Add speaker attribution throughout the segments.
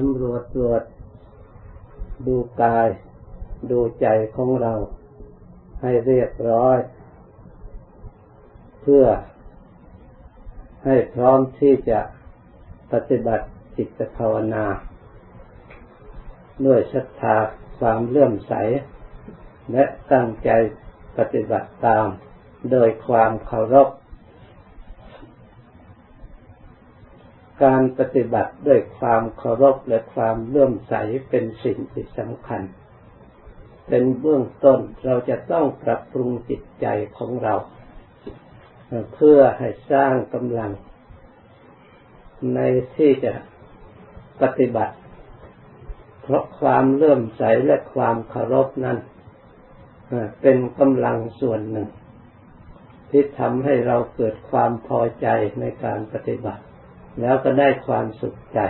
Speaker 1: สำรวจตรวจ ดูกาย ดูใจของเรา ให้เรียบร้อย เพื่อ ให้พร้อมที่จะปฏิบัติจิตภาวนา ด้วยศรัทธาความเลื่อมใส และตั้งใจปฏิบัติตาม โดยความเคารพ การปฏิบัติด้วยความเคารพและความเลื่อมใสเป็นสิ่งที่สำคัญ เป็นเบื้องต้นเราจะต้องปรับปรุงจิตใจของเรา เพื่อให้สร้างกำลัง ในที่จะปฏิบัติ เพราะความเลื่อมใสและความเคารพนั้นเป็นกำลังส่วนหนึ่ง ที่ทำให้เราเกิดความพอใจในการปฏิบัติ แล้วก็ได้ความสุขใจ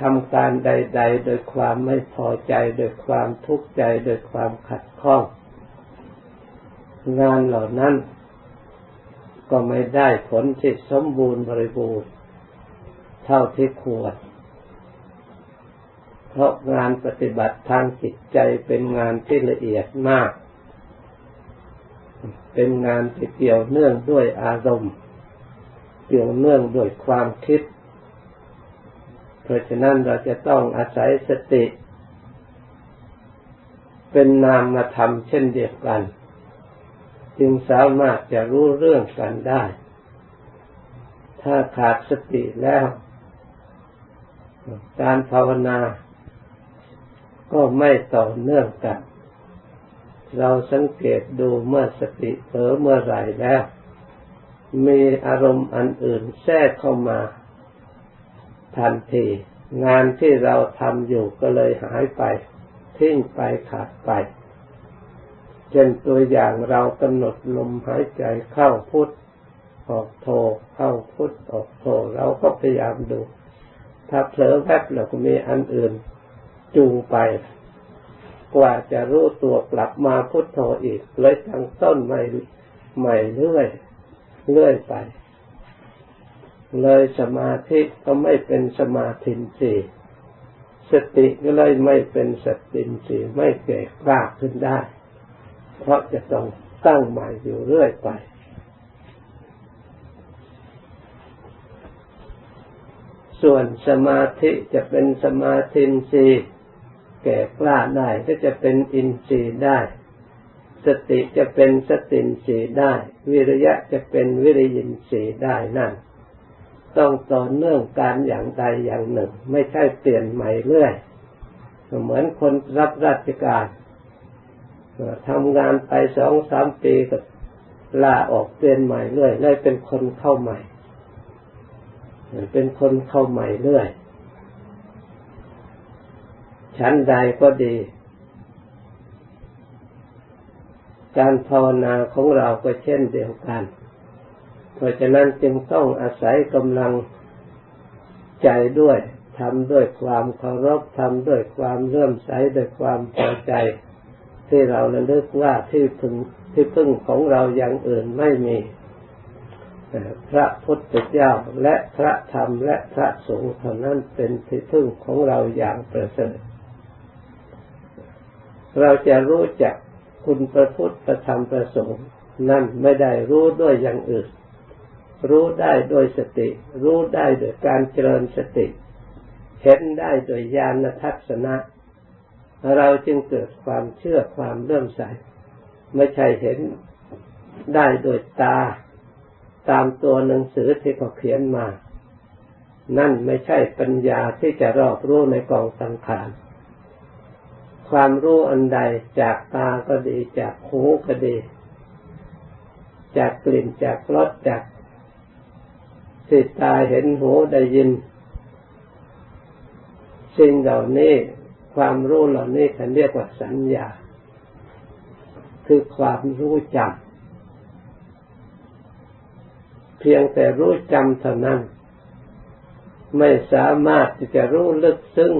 Speaker 1: ทำการใด ๆ โดยความไม่พอใจ โดยความทุกข์ใจ โดยความขัดข้อง งานเหล่านั้น ก็ไม่ได้ผลที่สมบูรณ์บริบูรณ์เท่าที่ควร เพราะงานปฏิบัติทางจิตใจเป็นงานที่ละเอียดมาก เป็นงานที่เกี่ยวเนื่องด้วยอารมณ์ กี่ยวเนื่องด้วยความคิด เพราะฉะนั้นเราจะต้องอาศัยสติ เป็นนามธรรมเช่นเดียวกัน จึงสามารถจะรู้เรื่องกันได้ ถ้าขาดสติแล้ว การภาวนา ก็ไม่ต่อเนื่องกัน เราสังเกตดูเมื่อสติเผลอเมื่อไหร่แล้ว มีอารมณ์อันอื่นแทรกเข้ามาทันที งานที่เราทำอยู่ก็เลยหายไป ทิ้งไปขาดไปเช่นตัวอย่างเรากำหนดลมหายใจเข้าพุทออกโทเข้าพุทออกโทเราก็พยายามดู ถ้าเผลอแวบเราก็มีอันอื่นจูงไป กว่าจะรู้ตัวกลับมาพุทโธอีกเลยตั้งต้นใหม่ใหม่เรื่อย เลื่อยไป เลยสมาธิก็ไม่เป็นสมาธิสีสติก็เลยไม่เป็นสติสีไม่เก่กล้าขึ้นได้ เพราะจะต้องตั้งใหม่อยู่เรื่อยไปส่วนสมาธิจะเป็นสมาธินสีแก่กล้าได้ก็จะเป็นอินทรีย์ได้ สติจะเป็นสตินสีได้ วิริยะจะเป็นวิริยินสีได้นั่น ต้องต่อเนื่องการอย่างใดอย่างหนึ่ง ไม่ใช่เปลี่ยนใหม่เรื่อยเหมือนคนรับราชการทำงานไปสองสามปีก็ลาออกเปลี่ยนใหม่เรื่อยเลยเป็นคนเข้าใหม่เป็นคนเข้าใหม่เรื่อยชั้นใดก็ดี การภาวนาของเราก็เช่นเดียวกัน เพราะฉะนั้นจึงต้องอาศัยกำลังใจด้วยทำด้วยความเคารพทำด้วยความเลื่อมใสด้วยความพอใจ ที่เราระลึกว่าที่พึ่งที่พึ่งของเราอย่างอื่นไม่มีพระพุทธเจ้าและพระธรรมและพระสงฆ์เท่านั้นเป็นที่พึ่งของเราอย่างประเสริฐ เราจะรู้จัก คุณพระพุทธประธรรมประสงค์ นั่นไม่ได้รู้ด้วยอย่างอื่น รู้ได้โดยสติ รู้ได้โดยการเจริญสติ เห็นได้โดยญาณทัศนะ เราจึงเกิดความเชื่อความเลื่อมใส ไม่ใช่เห็นได้โดยตา ตามตัวหนังสือที่เขาเขียนมา นั่นไม่ใช่ปัญญาที่จะรอบรู้ในกองสังขาร ความรู้อันใดจากตาก็ดี จากหูก็ดี จากกลิ่นจากรสจากสิตาเห็นหูได้ยิน สิ่งเหล่านี้ความรู้เหล่านี้เขาเรียกว่าสัญญา คือความรู้จำเพียงแต่รู้จำเท่านั้น ไม่สามารถที่จะรู้ลึกซึ้ง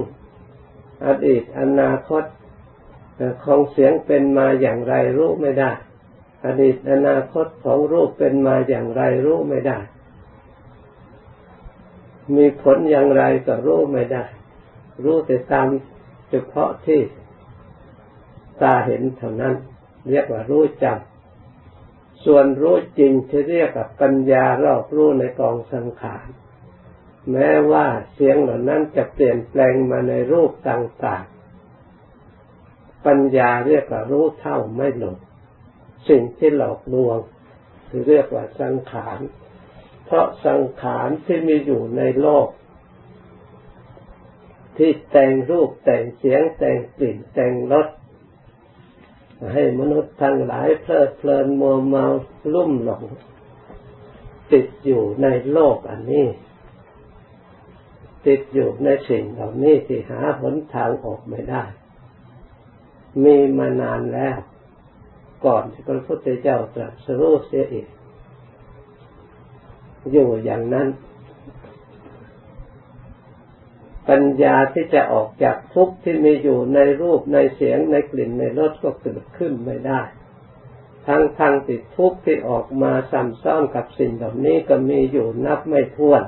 Speaker 1: อดีตอนาคต ของเสียงเป็นมาอย่างไรรู้ไม่ได้ อดีตอนาคตของรูปเป็นมาอย่างไรรู้ไม่ได้ มีผลอย่างไรก็รู้ไม่ได้ รู้แต่ตามเฉพาะที่ตาเห็นเท่านั้น เรียกว่ารู้จำส่วนรู้จริงที่เรียกว่าปัญญารอบรู้ในกองสังขารแม้ว่าเสียงเหล่านั้นจะเปลี่ยนแปลงมาในรูปต่าง ปัญญาเรียกว่ารู้เท่าไม่หลงสิ่งที่หลอกลวงคือเรียกว่าสังขาร เพราะสังขารที่มีอยู่ในโลก ที่แต่งรูปแต่งเสียงแต่งกลิ่นแต่งรสให้มนุษย์ทั้งหลายเพลิดเพลินมัวเมาลุ่มหลง ติดอยู่ในโลกอันนี้ ติดอยู่ในสิ่งเหล่านี้ที่หาหนทางออกไม่ได้ มีมานานแล้ว ก่อนที่พระพุทธเจ้าตรัสรู้เสียอีก อยู่อย่างนั้น ปัญญาที่จะออกจากทุกข์ที่มีอยู่ในรูปในเสียงในกลิ่นในรสก็เกิดขึ้นไม่ได้ ทั้งทางติดทุกข์ที่ออกมาซ้ำซ้อนกับสิ่งเหล่านี้ก็มีอยู่นับไม่ถ้วน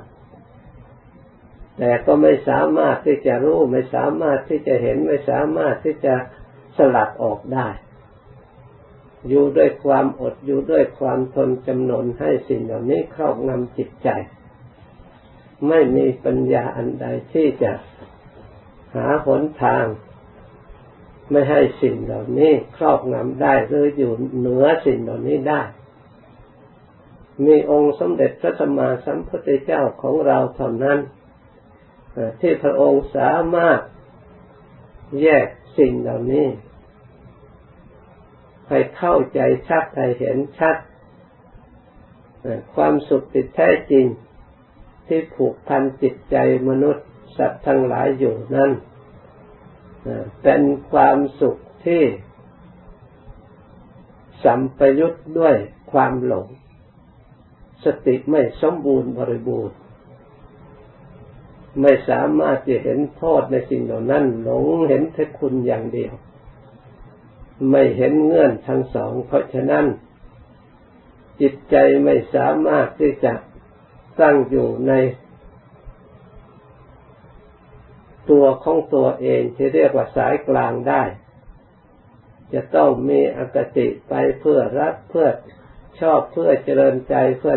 Speaker 1: แต่ก็ไม่สามารถที่จะรู้ ไม่สามารถที่จะเห็นไม่สามารถที่จะ สลัดออกได้ อยู่ด้วยความอดอยู่ด้วยความทนจำนนให้สิ่งเหล่านี้ครอบงำจิตใจ ไม่มีปัญญาอันใดที่จะหาหนทาง ไม่ให้สิ่งเหล่านี้ครอบงำได้หรืออยู่เหนือสิ่งเหล่านี้ได้มีองค์สมเด็จพระสัมมาสัมพุทธเจ้าของเราเท่านั้นที่พระองค์สามารถแยก สิ่งเหล่านี้ ให้เข้าใจชัดให้เห็นชัด ความสุขติดแท้จริง ที่ผูกพันจิตใจมนุษย์สัตว์ทั้งหลายอยู่นั้นเป็นความสุขที่ สัมปยุตด้วยความหลง สติไม่สมบูรณ์บริบูรณ์ ไม่สามารถจะเห็นโทษในสิ่งเหล่านั้นหลงเห็นแค่คุณอย่างเดียว ไม่เห็นเงื่อนทั้งสอง เพราะฉะนั้น จิตใจไม่สามารถที่จะตั้งอยู่ในตัวของตัวเองที่เรียกว่าสายกลางได้ จะต้องมีอคติไปเพื่อรักเพื่อชอบเพื่อเจริญใจเพื่อ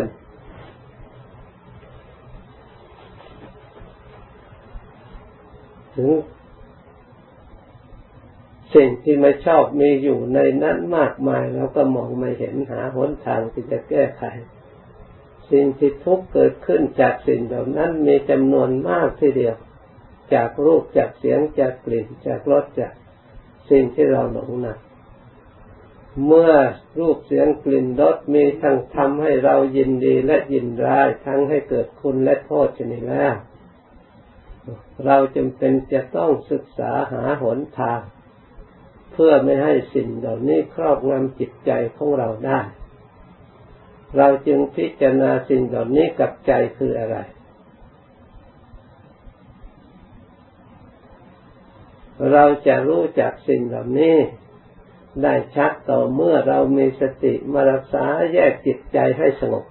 Speaker 1: ถึง สิ่งที่ไม่ชอบมีอยู่ในนั้นมากมายเราก็มองไม่เห็นหาหนทางที่จะแก้ไข สิ่งที่ทุกข์เกิดขึ้นจากสิ่งเหล่านั้นมีจำนวนมากทีเดียว จากรูปจากเสียงจากกลิ่นจากรสจากสิ่งที่เราหลงนักเมื่อรูปเสียงกลิ่นรสมีทั้งทำให้เรายินดีและยินร้ายทั้งให้เกิดคุณและโทษชนิดแล้ว เราจำเป็นจะต้องศึกษาหาหนทาง เพื่อไม่ให้สิ่งเหล่านี้ครอบงำจิตใจของเราได้ เราจึงพิจารณาสิ่งเหล่านี้กับใจคืออะไร เราจะรู้จักสิ่งเหล่านี้ได้ชัดต่อเมื่อเรามีสติมารักษาแยกจิตใจให้สงบ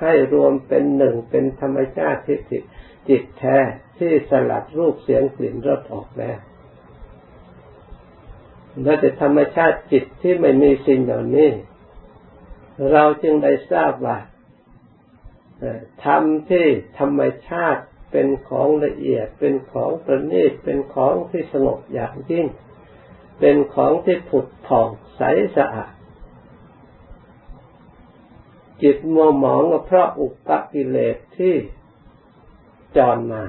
Speaker 1: ให้รวมเป็นหนึ่งเป็นธรรมชาติที่จิตจิตแท้ที่สลัดรูปเสียงกลิ่นรสออกแล้วและแต่ธรรมชาติจิตที่ไม่มีสิ่งเหล่านี้ เราจึงได้ทราบว่าธรรมที่ธรรมชาติเป็นของละเอียดเป็นของประณีตเป็นของที่สงบอย่างยิ่ง เป็นของที่ผุดผ่องใสสะอาด จิตมัวหมองก็เพราะอุปกิเลสที่จรมา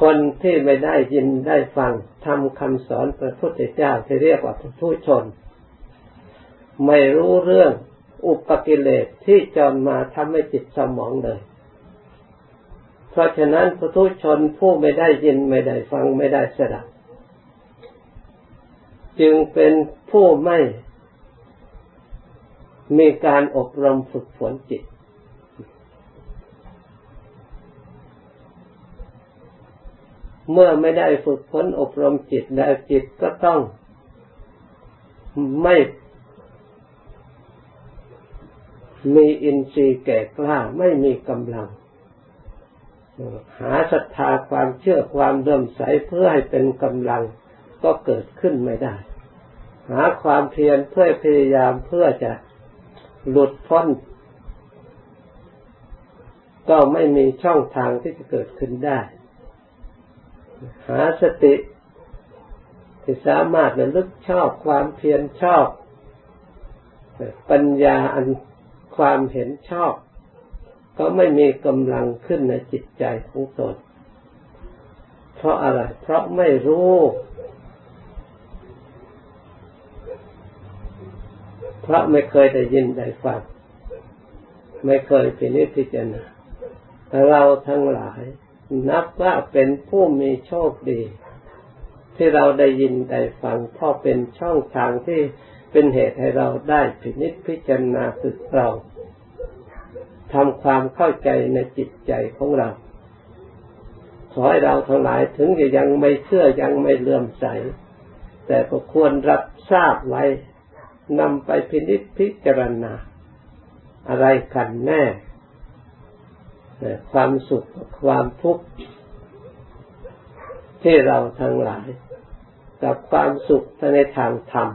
Speaker 1: คนที่ไม่ได้ยินได้ฟังทำคำสอนพระพุทธเจ้าที่เรียกว่าผู้ชน ไม่รู้เรื่องอุปกิเลสที่จรมาทำให้จิตสมองเลย เพราะฉะนั้นผู้ทุชนผู้ไม่ได้ยินไม่ได้ฟังไม่ได้สดับ จึงเป็นผู้ไม่มีการอบรมฝึกฝนจิต เมื่อไม่ได้ฝึกฝนอบรมจิตแล้วจิตก็ต้องไม่มีอินทรีย์แก่กล้าไม่มีกำลัง หาศรัทธาความเชื่อความเดิมใสเพื่อให้เป็นกำลังก็เกิดขึ้นไม่ได้ หาความเพียรเพื่อพยายามเพื่อจะหลุดพ้น ก็ไม่มีช่องทางที่จะเกิดขึ้นได้ หาสติที่สามารถระลึกชอบความเพียรชอบ ปัญญาอันความเห็นชอบ ก็ไม่มีกำลังขึ้นในจิตใจของตน เพราะอะไร เพราะไม่รู้ เพ ราะไม่เคยได้ยินได้ฟังไม่เคยพินิจพิจารณาเราทั้งหลาย นับว่าเป็นผู้มีโชคดี ที่เราได้ยินได้ฟังเพราะเป็นช่องทางที่เป็นเหตุให้เราได้พินิจพิจารณาสึกเราทำความเข้าใจในจิตใจของเรา ขอให้เราทั้งหลายถึงจะยังไม่เชื่อยังไม่เลื่อมใส แต่ก็ควรรับทราบไว้ นำไปพินิจพิจารณา อะไรกันแน่ ความสุขความทุกข์ที่เราทั้งหลาย กับความสุขในทางธรรม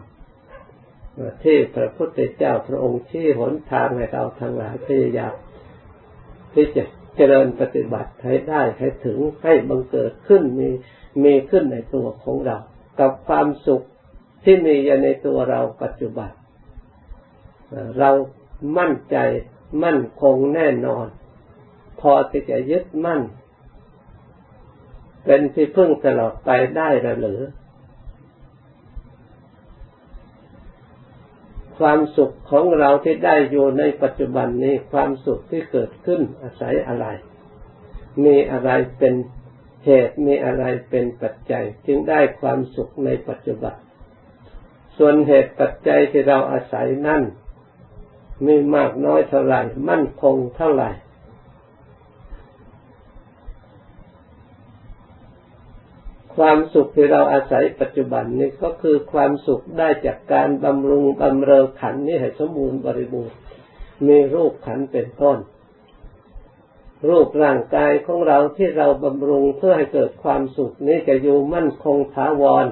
Speaker 1: ที่พระพุทธเจ้าพระองค์ที่หนทางให้เราทั้งหลายพยายามที่จะเจริญปฏิบัติให้ได้ให้ถึงให้บังเกิดขึ้นมีมีขึ้นในตัวของเรา กับความสุข ที่มีอยู่ในตัวเราปัจจุบัน เรามั่นใจมั่นคงแน่นอน พอที่จะยึดมั่น เป็นที่พึ่งตลอดไปได้หรือ ความสุขของเราที่ได้อยู่ในปัจจุบันนี้ความสุขที่เกิดขึ้นอาศัยอะไร มีอะไรเป็นเหตุมีอะไรเป็นปัจจัย จึงได้ความสุขในปัจจุบัน ส่วนเหตุปัจจัยที่เราอาศัยนั่นมีมากน้อยเท่าไหร่ มั่นคงเท่าไหร่ ความสุขที่เราอาศัยปัจจุบันนี้ก็คือความสุขได้จากการบำรุงบำเรอขันนี้ให้สมบูรณ์บริบูรณ์มีรูปขันเป็นต้น รูปร่างกายของเราที่เราบำรุงเพื่อให้เกิดความสุขนี้จะอยู่มั่นคงถาวร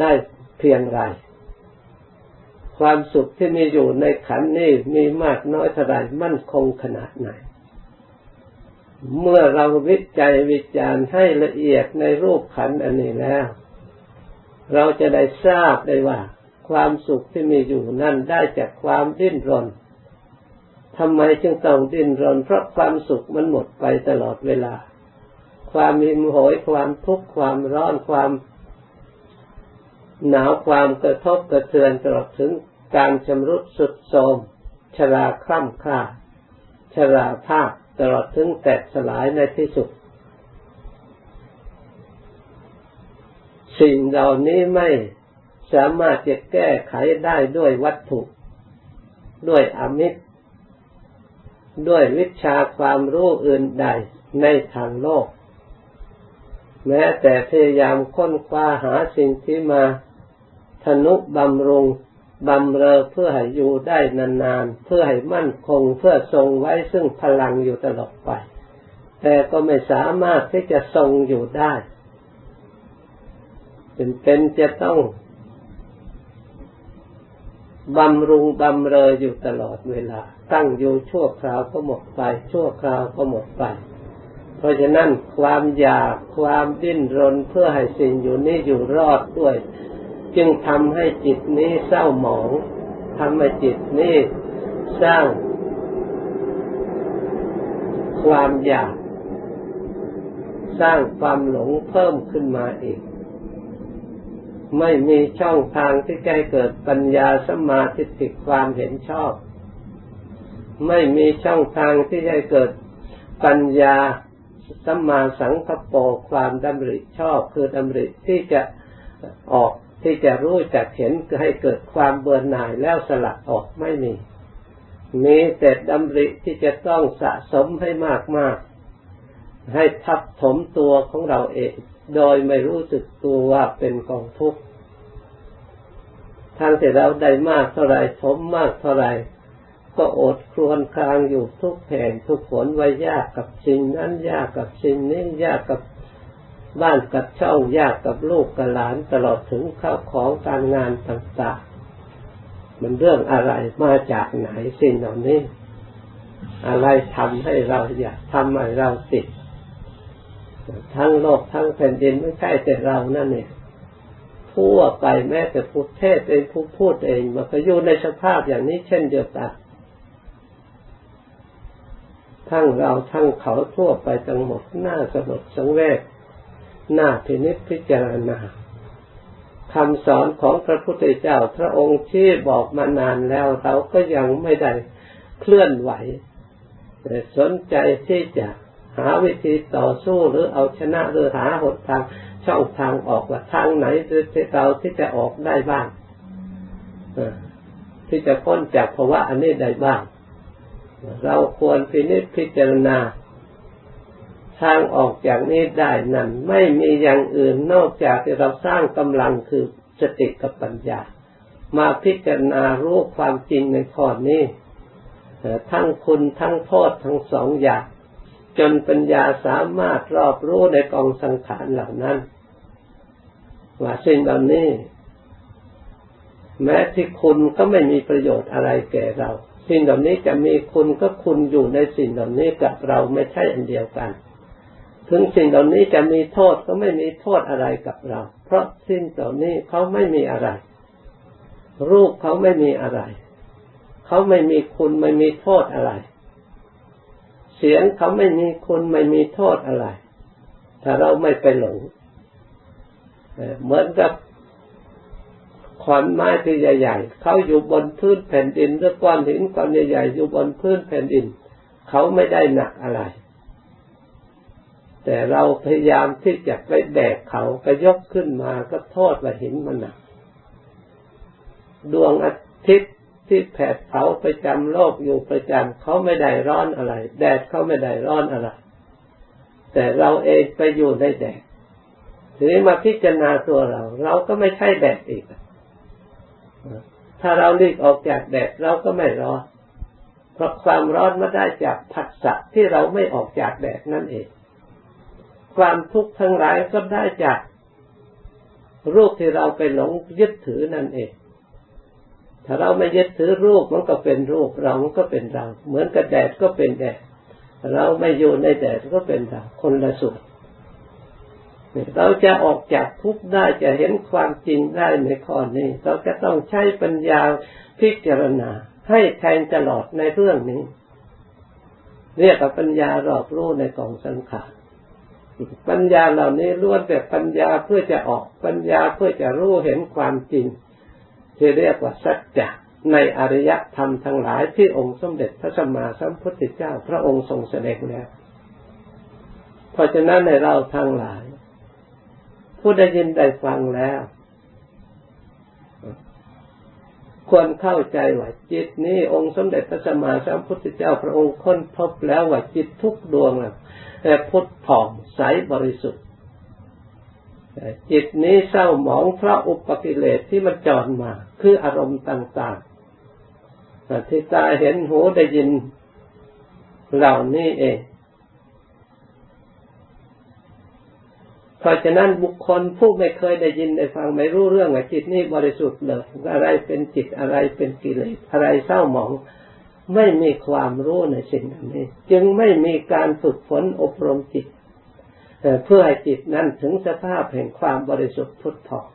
Speaker 1: ได้ เพียงไร ความสุขที่มีอยู่ในขันนี้มีมากน้อยเท่าไรมั่นคงขนาดไหน เมื่อเราวิจัยวิจารณ์ให้ละเอียดในรูปขันอันนี้แล้ว เราจะได้ทราบได้ว่า ความสุขที่มีอยู่นั่นได้จากความดิ้นรนทำไมจึงต้องดิ้นรน เพราะความสุขมันหมดไปตลอดเวลา ความหิมโหยความทุกข์ความร้อนความ หนาวความกระทบกระเทือนตลอดถึงการชำรุดสุดโทรมชราคล่ำคร่าชราภาพตลอดถึงแตกสลายในที่สุด สิ่งเหล่านี้ไม่สามารถจะแก้ไขได้ด้วยวัตถุ ด้วยอมิตร ด้วยวิชาความรู้อื่นใดในทางโลก แม้แต่พยายามค้นคว้าหาสิ่งที่มา ทนุบำรุงบำเรอเพื่อให้อยู่ได้นานๆ เพื่อให้มั่นคงเพื่อทรงไว้ซึ่งพลังอยู่ตลอดไป แต่ก็ไม่สามารถที่จะทรงอยู่ได้เป็นเป็นจะต้องบำรุงบำเรออยู่ตลอดเวลา ตั้งอยู่ชั่วคราวก็หมดไป ชั่วคราวก็หมดไป เพราะฉะนั้นความอยากความดิ้นรนเพื่อให้สิ่งอยู่นี้อยู่รอดด้วย จึงทำให้จิตนี้เศร้าหมองทำให้จิตนี้สร้างความอยาก สร้างความหลงเพิ่มขึ้นมาอีก ไม่มีช่องทางที่จะเกิดปัญญาสมาธิติความเห็นชอบ ไม่มีช่องทางที่จะเกิดปัญญาสัมมาสังคปความดำริชอบคือดำริที่จะออก ที่จะรู้จักเห็นให้เกิดความเบื่อหน่ายแล้วสลัดออกไม่มีมีแต่ดำริที่จะต้องสะสมให้มากมากให้ทับถมตัวของเราเอง โดยไม่รู้สึกตัวว่าเป็นกองทุกข์ทางที่เราได้มากเท่าไรถมมากเท่าไรก็อดครวนครางอยู่ทุกแห่งทุกผลไว้ยากกับสิ่งนั้นยากกับสิ่งนี้ยากกับ บ้านกับช่องยากกับลูกกับหลานตลอดถึงข้าวของการงานต่างๆ มันเรื่องอะไรมาจากไหนสิ่งเหล่านี้ อะไรทำให้เราอยากทำให้เราติด ทั้งโลกทั้งแผ่นดินไม่ใช่แต่เรานั่นเองทั่วไปแม้แต่ผู้เทศเองผู้พูดเองมันก็อยู่ในสภาพอย่างนี้เช่นเดียวกันทั้งเราทั้งเขาทั่วไปทั้งหมดน้าสลดสังเวช หน้าพินิจพิจารณาคำสอนของพระพุทธเจ้า พระองค์ที่บอกมานานแล้วเราก็ยังไม่ได้เคลื่อนไหว แต่สนใจที่จะหาวิธีต่อสู้หรือเอาชนะหรือหาหนทางช่องทางออกว่าทางไหนที่เราที่จะออกได้บ้างที่จะพ้นจากภาวะอันนี้ได้บ้าง เราควรพินิจพิจารณา ทางออกจากนี้ได้นั้นไม่มีอย่างอื่นนอกจากที่เราสร้างกำลังคือสติกับปัญญา มาพิจารณารู้ความจริงในข้อนี้ทั้งคุณทั้งโทษทั้งสองอย่าง จนปัญญาสามารถรอบรู้ในกองสังขารเหล่านั้น ว่าสิ่งเหล่านี้แม้ที่คุณก็ไม่มีประโยชน์อะไรแก่เรา สิ่งเหล่านี้จะมีคุณก็คุณอยู่ในสิ่งเหล่านี้กับเราไม่ใช่อันเดียวกัน ถึงสิ่งเหล่านี้จะมีโทษก็ไม่มีโทษอะไรกับเรา เพราะสิ่งเหล่านี้เขาไม่มีอะไร รูปเขาไม่มีอะไร เขาไม่มีคุณไม่มีโทษอะไร เสียงเขาไม่มีคุณไม่มีโทษอะไร ถ้าเราไม่ไปหลงเหมือนกับขอนไม้ที่ใหญ่ ๆ เขาอยู่บนพื้นแผ่นดินหรือก้อนหินก้อนใหญ่ๆอยู่บนพื้นแผ่นดิน เขาไม่ได้หนักอะไร แต่เราพยายามที่จะไปแบกเขาก็ยกขึ้นมาก็โทษว่าหินมันหนักดวงอาทิตย์ที่แผดเผาประจำโลกอยู่ประจำเขาไม่ได้ร้อนอะไร แดดเขาไม่ได้ร้อนอะไร แต่เราเองไปอยู่ในแดดทีนี้มาพิจารณาตัวเรา เราก็ไม่ใช่แดดอีก ถ้าเราลีกออกจากแดดเราก็ไม่ร้อน เพราะความร้อนมาได้จากผัสสะที่เราไม่ออกจากแดดนั่นเอง ความทุกข์ทั้งหลายก็ได้จากรูปที่เราไปหลงยึดถือนั่นเอง ถ้าเราไม่ยึดถือรูปมันก็เป็นรูป เรามันก็เป็นเรา เหมือนกับแดดก็เป็นแดด เราไม่อยู่ในแดดก็เป็นเรา คนละส่วนเราจะออกจากทุกข์ได้จะเห็นความจริงได้ในข้อนี้ เราจะต้องใช้ปัญญาพิจารณา ให้แทงตลอดในเรื่องนี้ เรียกว่าปัญญารอบรู้ในกองสังขาร ปัญญาเหล่านี้ล้วนแต่ปัญญาเพื่อจะออกปัญญาเพื่อจะรู้เห็นความจริง ที่เรียกว่าสัจจะในอริยธรรมทั้งหลายที่องค์สมเด็จพระสัมมาสัมพุทธเจ้า พระองค์ทรงแสดงแล้ว เพราะฉะนั้นในเราทั้งหลาย ผู้ได้ยินได้ฟังแล้ว ควรเข้าใจว่าจิตนี้องค์สมเด็จพระสัมมาสัมพุทธเจ้า พระองค์ค้นพบแล้วว่าจิตทุกดวง แต่พุทธผ่องใสบริสุทธิ์จิตนี้เศร้าหมองเพราะอุปกิเลสที่มันจอนมา คืออารมณ์ต่างๆที่ตาเห็นหูได้ยินเหล่านี้เอง เพราะฉะนั้นบุคคลผู้ไม่เคยได้ยินได้ฟังไม่รู้เรื่องจิตนี้บริสุทธิ์เลยอะไรเป็นจิตอะไรเป็นกิเลสอะไรเศร้าหมอง ไม่มีความรู้ในสิ่งนี้ จึงไม่มีการฝึกฝนอบรมจิตเพื่อให้จิตนั้นถึงสภาพแห่งความบริสุทธิ์พุทธอง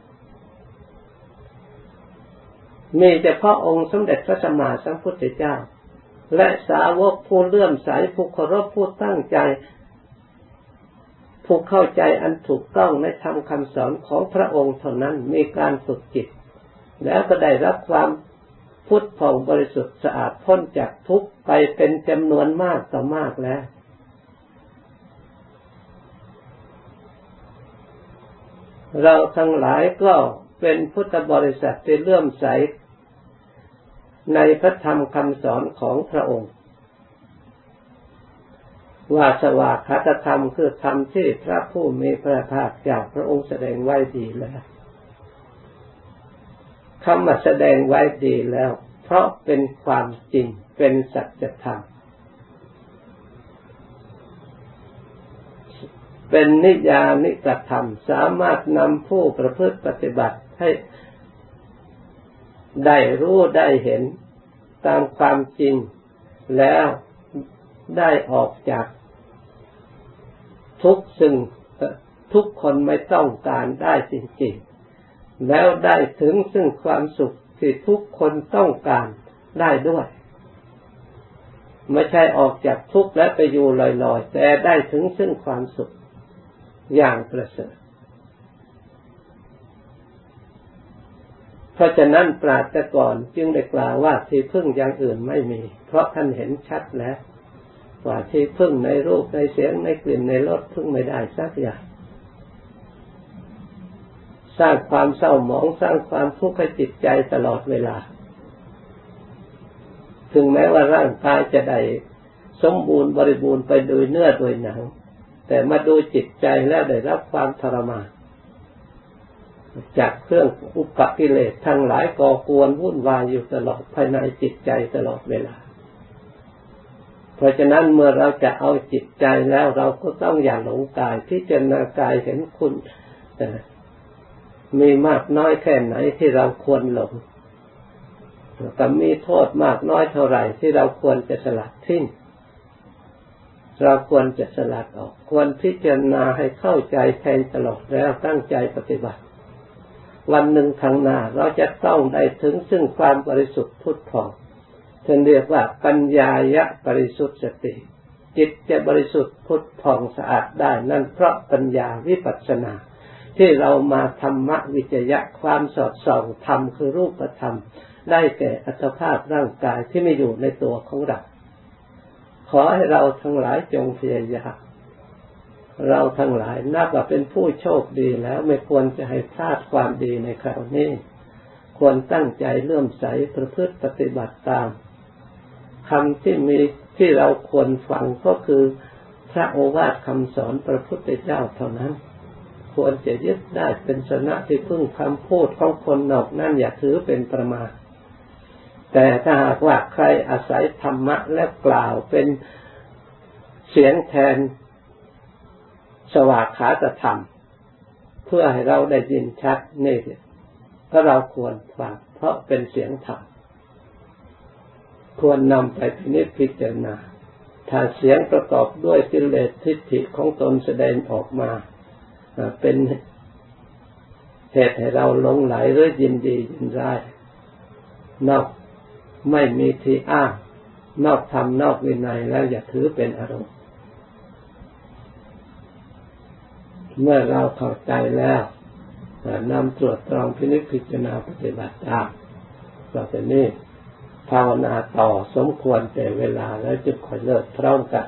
Speaker 1: มีแต่พระองค์สมเด็จพระสัมมาสัมพุทธเจ้า และสาวกผู้เลื่อมใสผู้เคารพผู้ตั้งใจผู้เข้าใจอันถูกต้องในธรรมคำสอนของพระองค์เท่านั้นมีการฝึกจิต แล้วก็ได้รับความ พุทธผ่องบริสุทธิ์สะอาดพ้นจากทุกข์ไปเป็นจำนวนมากต่อมากแล้ว เราทั้งหลายก็เป็นพุทธบริษัทที่เลื่อมใสในพระธรรมคำสอนของพระองค์ ว่าสวากขาตธรรมคือธรรมที่พระผู้มีพระภาคจากพระองค์แสดงไว้ดีแล้ว คำมาแสดงไว้ดีแล้ว เพราะเป็นความจริงเป็นสัจธรรมเป็นนิยานิกธรรม สามารถนำผู้ประพฤติปฏิบัติให้ได้รู้ได้เห็นตามความจริง แล้วได้ออกจาก ทุกซึ่งทุกคนไม่ต้องการได้จริงๆ แล้วได้ถึงซึ่งความสุขที่ทุกคนต้องการได้ด้วย ไม่ใช่ออกจากทุกข์และไปอยู่ลอยๆ แต่ได้ถึงซึ่งความสุขอย่างประเสริฐเพราะฉะนั้นปราชญ์ก่อนจึงได้กล่าวว่าที่พึ่งอย่างอื่นไม่มี เพราะท่านเห็นชัดแล้วว่าที่พึ่งในรูปในเสียงในกลิ่นในรสพึ่งไม่ได้สักอย่าง สร้างความเศร้าหมองสร้างความทุกข์ให้จิตใจตลอดเวลา ถึงแม้ว่าร่างกายจะได้สมบูรณ์บริบูรณ์ไปโดยเนื้อโดยหนัง แต่มาดูจิตใจแล้วได้รับความทรมานจากเครื่องอุปกิเลสทั้งหลายก่อกวนวุ่นวายอยู่ตลอดภายในจิตใจตลอดเวลา เพราะฉะนั้นเมื่อเราจะเอาจิตใจแล้วเราก็ต้องอย่าหลงกายพิจารณากายเห็นคุณ มีมากน้อยแค่ไหนที่เราควรหลงกับมีโทษมากน้อยเท่าไหร่ที่เราควรจะสลัดทิ้งเราควรจะสลัดออก ควรพิจารณาให้เข้าใจแทนตลอดแล้วตั้งใจปฏิบัติ วันหนึ่งข้างหน้าเราจะต้องได้ถึงซึ่งความบริสุทธิ์พุทธพองท่านเรียกว่าปัญญายะบริสุทธิ์สติ จิตจะบริสุทธิ์พุทธพองสะอาดได้นั่นเพราะปัญญาวิปัสสนา ที่เรามาธรรมวิจยะความสอดส่องธรรมคือรูปธรรม ได้แก่อัตภาพร่างกายที่ไม่อยู่ในตัวของเรา ขอให้เราทั้งหลายจงพยายามเราทั้งหลายนับว่าเป็นผู้โชคดีแล้วไม่ควรจะให้พลาดความดีในคราวนี้ ควรตั้งใจเลื่อมใสประพฤติปฏิบัติตามคำที่มีที่เราควรฟังก็คือพระโอวาทคำสอนพระพุทธเจ้าเท่านั้น ควรจะยึดได้เป็นสนะที่พึ่งคำพูดของคนนอกนั่นอย่าถือเป็นประมาทแต่ถ้าหากว่าใครอาศัยธรรมะและกล่าวเป็นเสียงแทนสวากขาตธรรม เพื่อให้เราได้ยินชัดนี่ก็เราควรฟังเพราะเป็นเสียงธรรมควรนำไปพินิจพิจารณาถ้าเสียงประกอบด้วยกิเลสทิฏฐิของตนแสดงออกมา เป็นเหตุให้เราหลงไหลหรือยินดียินร้ายนอกไม่มีที่อ้างนอกธรรมนอกวินัยแล้วอย่าถือเป็นอารมณ์เมื่อเราเข้าใจแล้วนำตรวจตรองพินิจพิจารณาปฏิบัติตามต่อไปนี้ภาวนาต่อสมควรแต่เวลาแล้วจึงค่อยเลิกพร้อมกัน